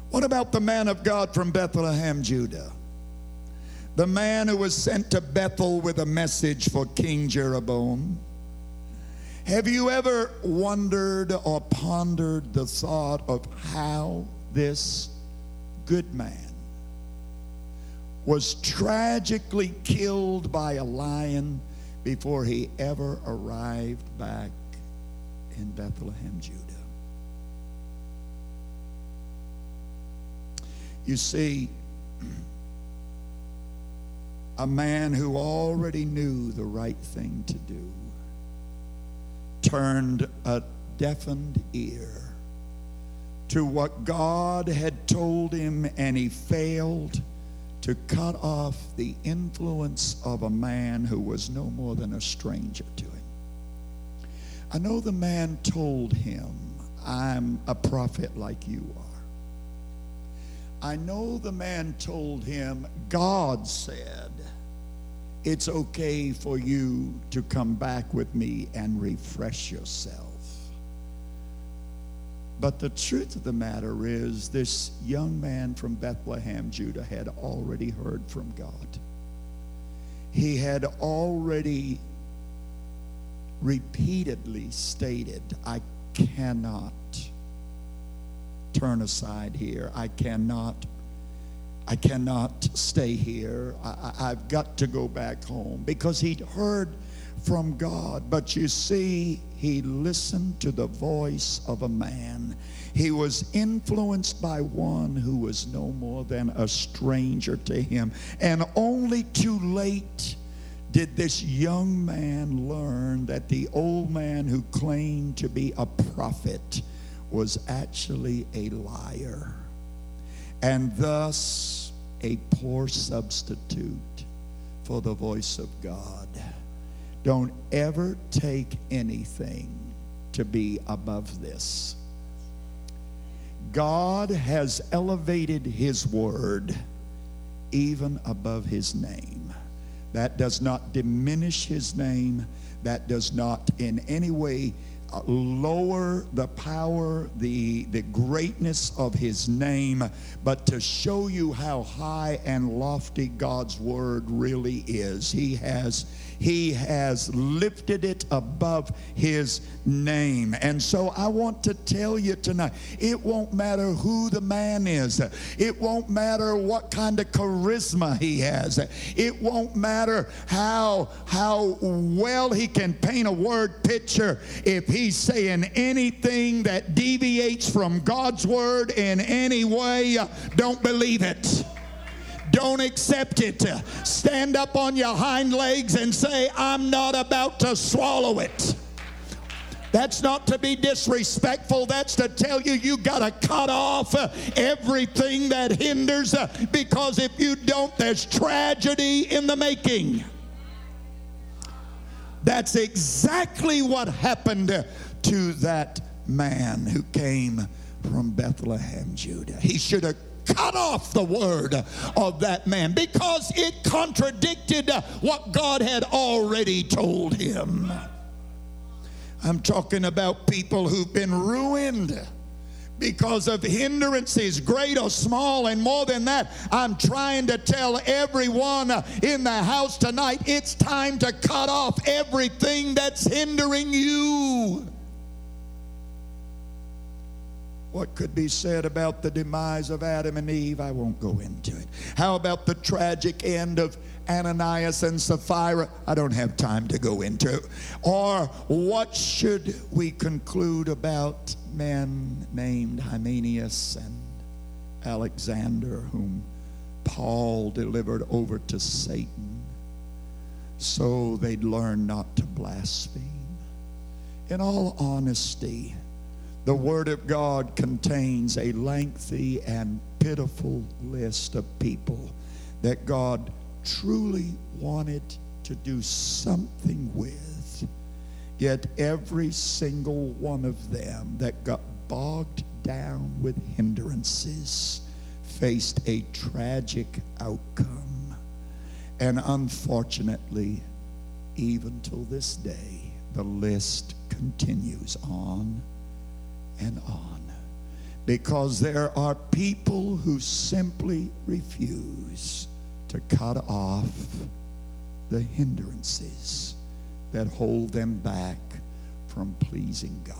What about the man of God from Bethlehem, Judah? The man who was sent to Bethel with a message for King Jeroboam. Have you ever wondered or pondered the thought of how this good man was tragically killed by a lion before he ever arrived back in Bethlehem, Judah? You see, [clears throat] a man who already knew the right thing to do turned a deafened ear to what God had told him, and he failed to cut off the influence of a man who was no more than a stranger to him. I know the man told him, I'm a prophet like you are. I know the man told him, God said, it's okay for you to come back with me and refresh yourself. But the truth of the matter is, this young man from Bethlehem, Judah, had already heard from God. He had already repeatedly stated, I cannot turn aside here. I cannot I cannot stay here. I, have got to go back home because he'd heard from God. But you see, he listened to the voice of a man. He was influenced by one who was no more than a stranger to him. And only too late did this young man learn that the old man who claimed to be a prophet was actually a liar and thus a poor substitute for the voice of God. Don't ever take anything to be above this. God has elevated His word even above His name. That does not diminish His name. That does not in any way Uh, lower the power, the, the greatness of his name, but to show you how high and lofty God's word really is. He has he has lifted it above his name. And so I want to tell you tonight, it won't matter who the man is. It won't matter what kind of charisma he has. It won't matter how how well he can paint a word picture if he's saying anything that deviates from God's word in any way, don't believe it. Don't accept it. Stand up on your hind legs and say, I'm not about to swallow it. That's not to be disrespectful. That's to tell you you got to cut off everything that hinders because if you don't, there's tragedy in the making. That's exactly what happened to that man who came from Bethlehem, Judah. He should have cut off the word of that man because it contradicted what God had already told him. I'm talking about people who've been ruined because of hindrances, great or small, and more than that, I'm trying to tell everyone in the house tonight it's time to cut off everything that's hindering you. What could be said about the demise of Adam and Eve? I won't go into it. How about the tragic end of Ananias and Sapphira? I don't have time to go into. Or what should we conclude about men named Hymenaeus and Alexander, whom Paul delivered over to Satan so they'd learn not to blaspheme? In all honesty, the Word of God contains a lengthy and pitiful list of people that God truly wanted to do something with. Yet every single one of them that got bogged down with hindrances faced a tragic outcome. And unfortunately, even till this day, the list continues on and on. Because there are people who simply refuse to cut off the hindrances that hold them back from pleasing God.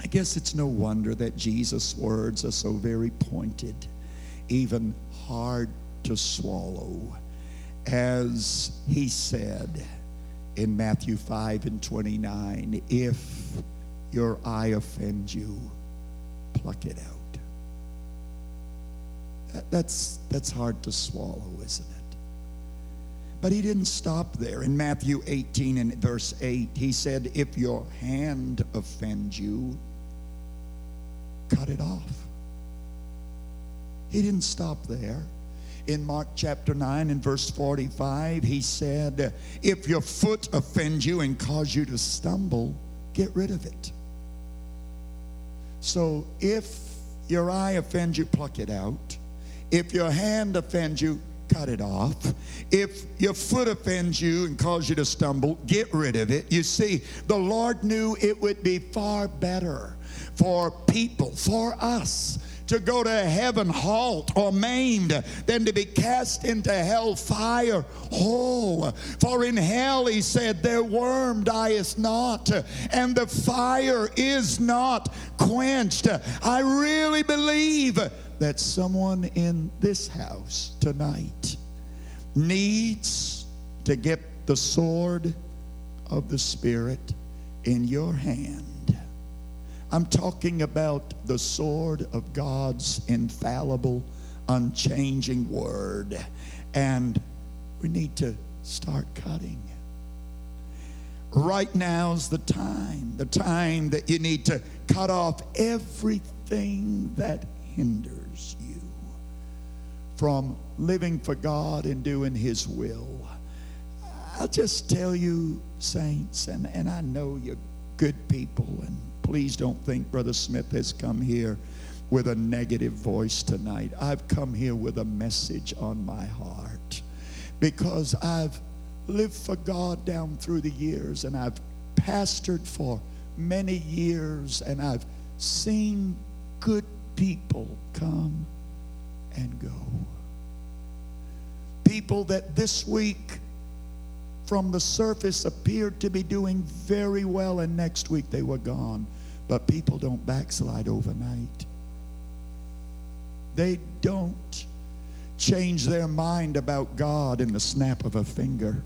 I guess it's no wonder that Jesus' words are so very pointed, even hard to swallow, as he said in Matthew 5 and 29 if your eye offends you, pluck it out. That, that's, that's hard to swallow, isn't it? But he didn't stop there. In Matthew 18 and verse 8, he said, If your hand offends you, cut it off. He didn't stop there. In Mark chapter 9 and verse 45, he said, If your foot offends you and cause you to stumble, get rid of it. So if your eye offends you, pluck it out. If your hand offends you, cut it off. If your foot offends you and cause you to stumble, get rid of it. You see, the Lord knew it would be far better for people, for us, to go to heaven halt or maimed than to be cast into hell fire whole. For in hell, he said, their worm dieth not, and the fire is not quenched. I really believe that someone in this house tonight needs to get the sword of the Spirit in your hand. I'm talking about the sword of God's infallible, unchanging word. And we need to start cutting. Right now's the time, the time that you need to cut off everything that hinders you from living for God and doing His will. I'll just tell you, saints, and, and I know you're good people, and please don't think Brother Smith has come here with a negative voice tonight. I've come here with a message on my heart because I've lived for God down through the years and I've pastored for many years and I've seen good people come and go. People that this week from the surface appeared to be doing very well and next week they were gone. But people don't backslide overnight. They don't change their mind about God in the snap of a finger.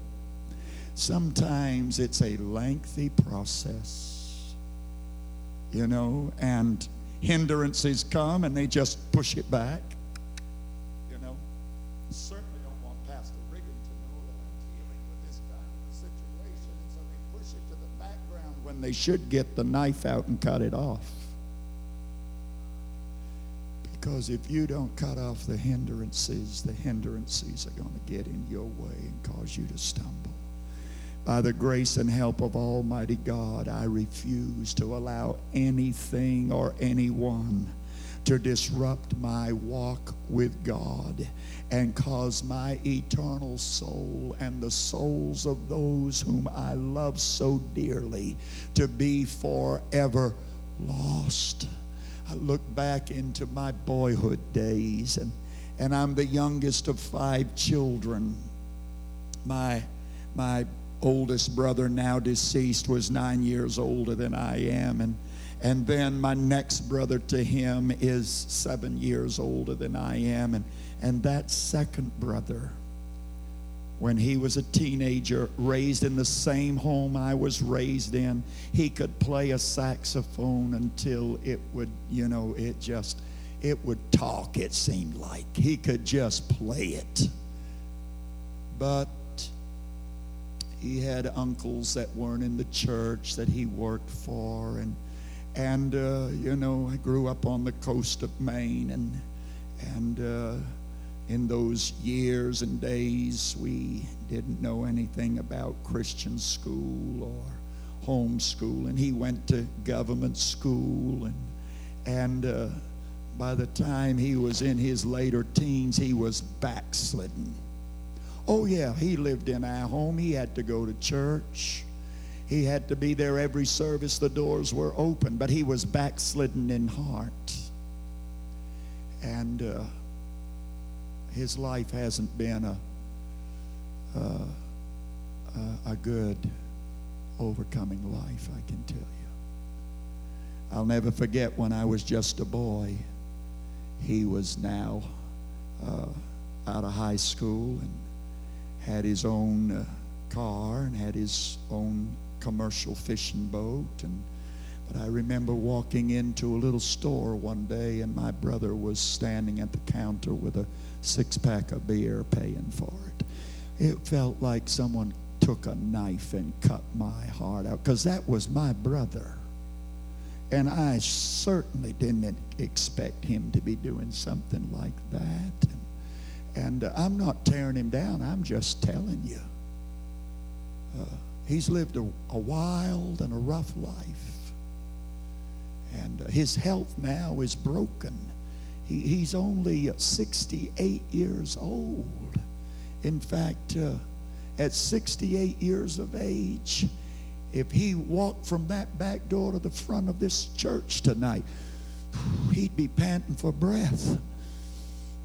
Sometimes it's a lengthy process, you know, and hindrances come and they just push it back, you know. Certainly don't want Pastor Riggin to know that I'm dealing with this kind of a situation, and so they push it to the they should get the knife out and cut it off. Because if you don't cut off the hindrances, the hindrances are going to get in your way and cause you to stumble. By the grace and help of Almighty God, I refuse to allow anything or anyone to disrupt my walk with God and cause my eternal soul and the souls of those whom I love so dearly to be forever lost. I look back into my boyhood days, and, and I'm the youngest of five children. My, my oldest brother, now deceased, was nine years older than I am. And, And then my next brother to him is seven years older than I am. And, and that second brother, when he was a teenager, raised in the same home I was raised in, he could play a saxophone until it would, you know, it just, it would talk, it seemed like. He could just play it. But he had uncles that weren't in the church that he worked for and and uh, you know I grew up on the coast of Maine and and uh, in those years and days we didn't know anything about Christian school or homeschool and he went to government school and and uh, by the time he was in his later teens he was backslidden Oh, yeah, he lived in our home. He had to go to church. He had to be there every service. The doors were open, but he was backslidden in heart. And uh, his life hasn't been a, uh, a good overcoming life, I can tell you. I'll never forget when I was just a boy. He was now uh, out of high school and had his own uh, car and had his own commercial fishing boat and but I remember walking into a little store one day and my brother was standing at the counter with a six pack of beer paying for it. It felt like someone took a knife and cut my heart out because that was my brother. And I certainly didn't expect him to be doing something like that. And and uh, I'm not tearing him down, I'm just telling you. Uh, he's lived a, a, wild and a rough life. And uh, his health now is broken. He, he's only 68 years old. In fact, uh, at 68 years of age, if he walked from that back door to the front of this church tonight, [sighs] he'd be panting for breath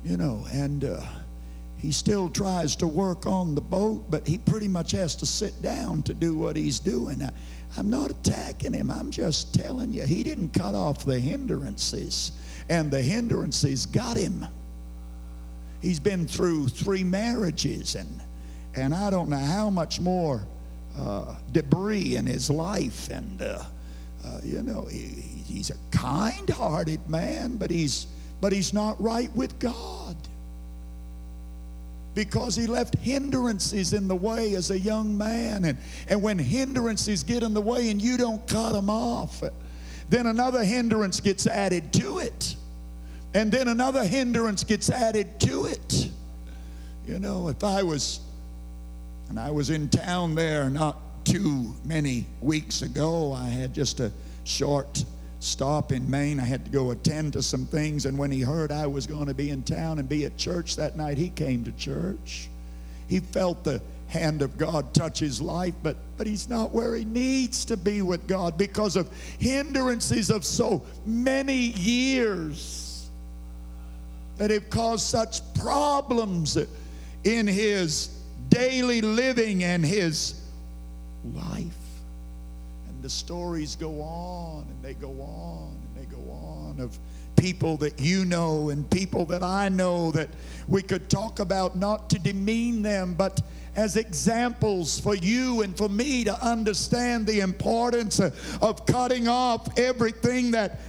you know, and uh, he still tries to work on the boat, but he pretty much has to sit down to do what he's doing. I, I'm not attacking him. I'm just telling you, he didn't cut off the hindrances, and the hindrances got him. He's been through three marriages, and and I don't know how much more uh, debris in his life. And uh, uh, you know, he, he's a kind-hearted man, but he's but he's not right with God because he left hindrances in the way as a young man. And, and when hindrances get in the way and you don't cut them off, then another hindrance gets added to it. And then another hindrance gets added to it. You know, if I was, and I was in town there not too many weeks ago, I had just a short stop in Maine. I had to go attend to some things. And when he heard I was going to be in town and be at church that night, he came to church. He felt the hand of God touch his life, but, but he's not where he needs to be with God because of hindrances of so many years that have caused such problems in his daily living and his life the stories go on and they go on and they go on of people that you know and people that I know that we could talk about not to demean them, but as examples for you and for me to understand the importance of cutting off everything that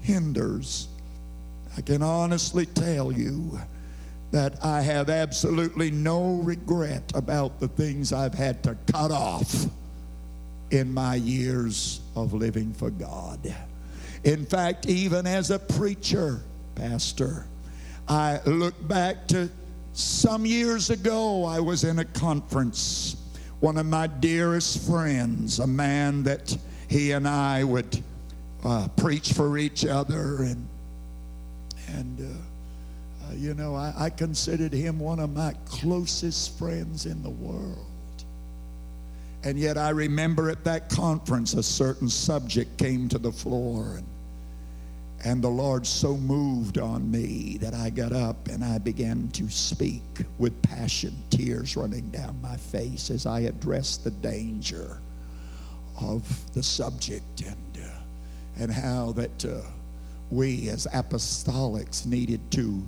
hinders. I can honestly tell you that I have absolutely no regret about the things I've had to cut off in my years of living for God. In fact, even as a preacher, pastor, I look back to some years ago, I was in a conference. One of my dearest friends, a man that he and I would uh, preach for each other, and and uh, uh, you know, I, I considered him one of my closest friends in the world. And yet I remember at that conference a certain subject came to the floor and, and the Lord so moved on me that I got up and I began to speak with passion, tears running down my face as I addressed the danger of the subject. And, uh, and how that uh, we as apostolics needed to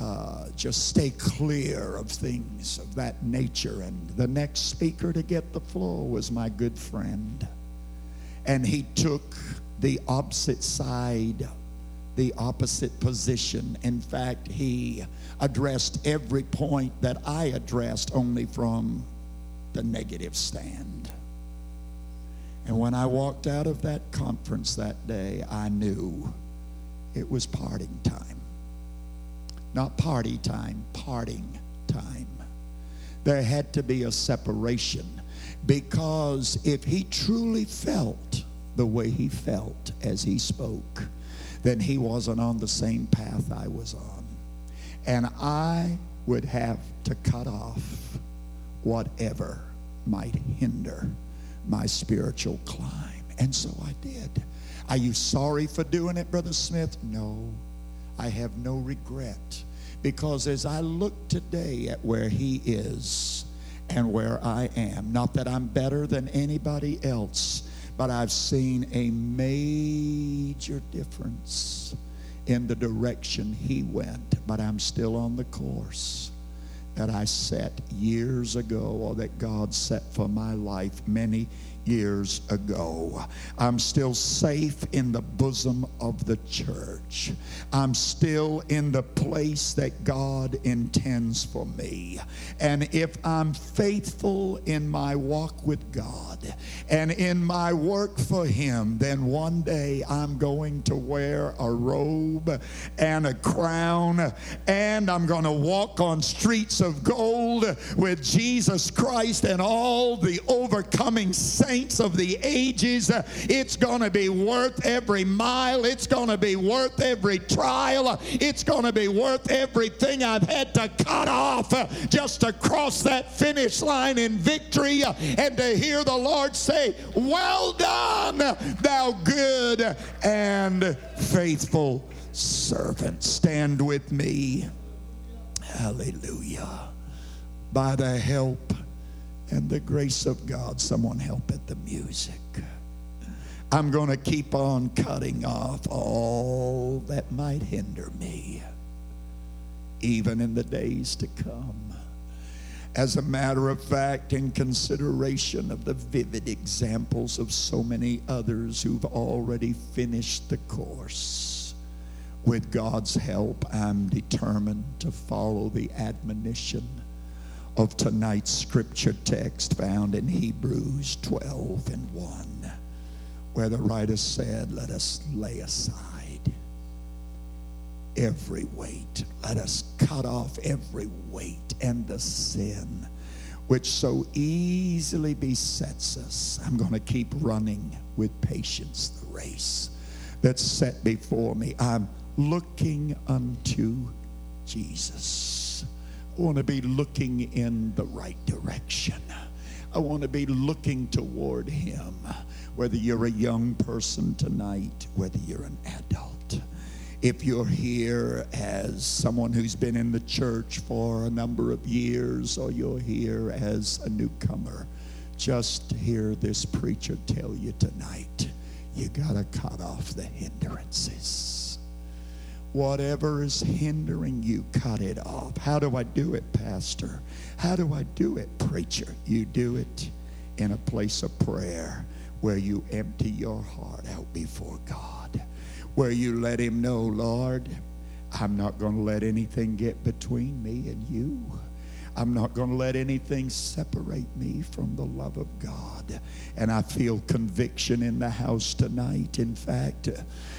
uh, just stay clear of things of that nature. And the next speaker to get the floor was my good friend. And he took the opposite side, the opposite position. In fact, he addressed every point that I addressed only from the negative stand. And when I walked out of that conference that day, I knew it was parting time. Not party time, parting time. There had to be a separation because if he truly felt the way he felt as he spoke, then he wasn't on the same path I was on. And I would have to cut off whatever might hinder my spiritual climb. And so I did. Are you sorry for doing it, Brother Smith? No. I have no regret. Because as I look today at where he is and where I am, not that I'm better than anybody else, but I've seen a major difference in the direction he went, but I'm still on the course that I set years ago or that God set for my life many years ago. I'm still safe in the bosom of the church. I'm still in the place that God intends for me. And if I'm faithful in my walk with God and in my work for Him, then one day I'm going to wear a robe and a crown and I'm going to walk on streets of gold with Jesus Christ and all the overcoming saints saints of the ages. It's going to be worth every mile. It's going to be worth every trial. It's going to be worth everything I've had to cut off just to cross that finish line in victory and to hear the Lord say, Well done, thou good and faithful servant. Stand with me. Hallelujah. By the help and the grace of God. Someone help at the music. I'm going to keep on cutting off all that might hinder me, even in the days to come. As a matter of fact, in consideration of the vivid examples of so many others who've already finished the course, with God's help, I'm determined to follow the admonition of tonight's scripture text found in Hebrews 12 and 1, where the writer said, Let us lay aside every weight. Let us cut off every weight and the sin which so easily besets us. I'm going to keep running with patience the race that's set before me. I'm looking unto Jesus. I want to be looking in the right direction. I want to be looking toward Him. Whether you're a young person tonight, whether you're an adult, if you're here as someone who's been in the church for a number of years, or you're here as a newcomer, just hear this preacher tell you tonight you got to cut off the hindrances. Whatever is hindering you, cut it off. How do I do it, Pastor? How do I do it, preacher? You do it in a place of prayer where you empty your heart out before God, where you let Him know, Lord, I'm not going to let anything get between me and you. I'm not going to let anything separate me from the love of God. And I feel conviction in the house tonight. In fact,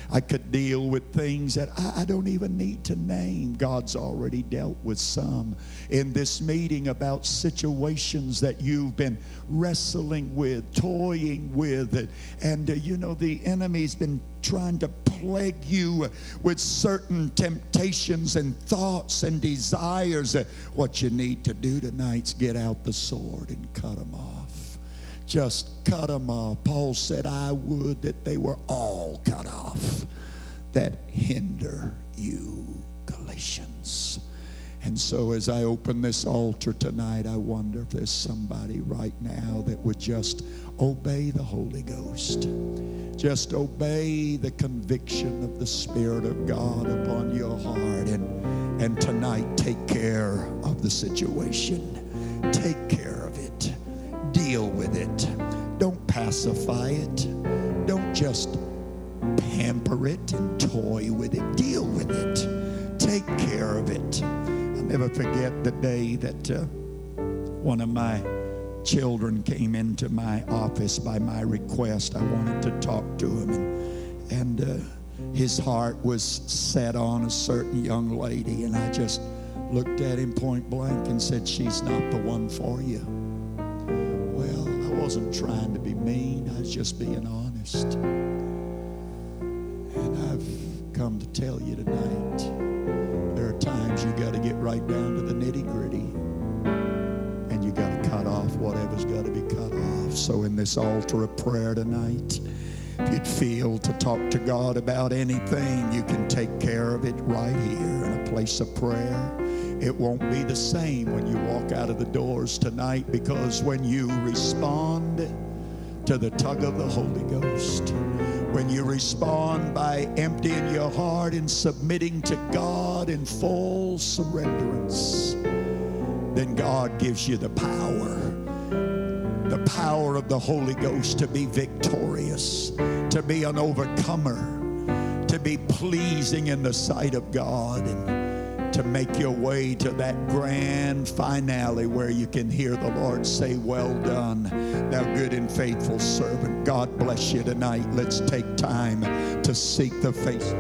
I could deal with things that I, I, don't even need to name. God's already dealt with some in this meeting about situations that you've been wrestling with, toying with. And, and uh, you know, the enemy's been trying to plague you with certain temptations and thoughts and desires. What you need to do tonight is get out the sword and cut them off. Just cut them off. Paul said, I would that they were all cut off that hinder you, Galatians. And so, as I open this altar tonight, I wonder if there's somebody right now that would just obey the Holy Ghost. Just obey the conviction of the Spirit of God upon your heart. And, and tonight, take care of the situation. Take care. Deal with it. Don't pacify it. Don't just pamper it and toy with it. Deal with it. Take care of it. I'll never forget the day that uh, one of my children came into my office by my request. I wanted to talk to him, and, and uh, his heart was set on a certain young lady, and I just looked at him point blank and said, She's not the one for you. Wasn't trying to be mean, I was just being honest. And I've come to tell you tonight there are times you got to get right down to the nitty gritty and you got to cut off whatever's got to be cut off. So, in this altar of prayer tonight, if you'd feel to talk to God about anything, you can take care of it right here in a place of prayer. It won't be the same when you walk out of the doors tonight because when you respond to the tug of the Holy Ghost, when you respond by emptying your heart and submitting to God in full surrenderance, then God gives you the power, the power of the Holy Ghost to be victorious, to be an overcomer, to be pleasing in the sight of God, and to make your way to that grand finale where you can hear the Lord say, Well done, thou good and faithful servant. God bless you tonight. Let's take time to seek the face.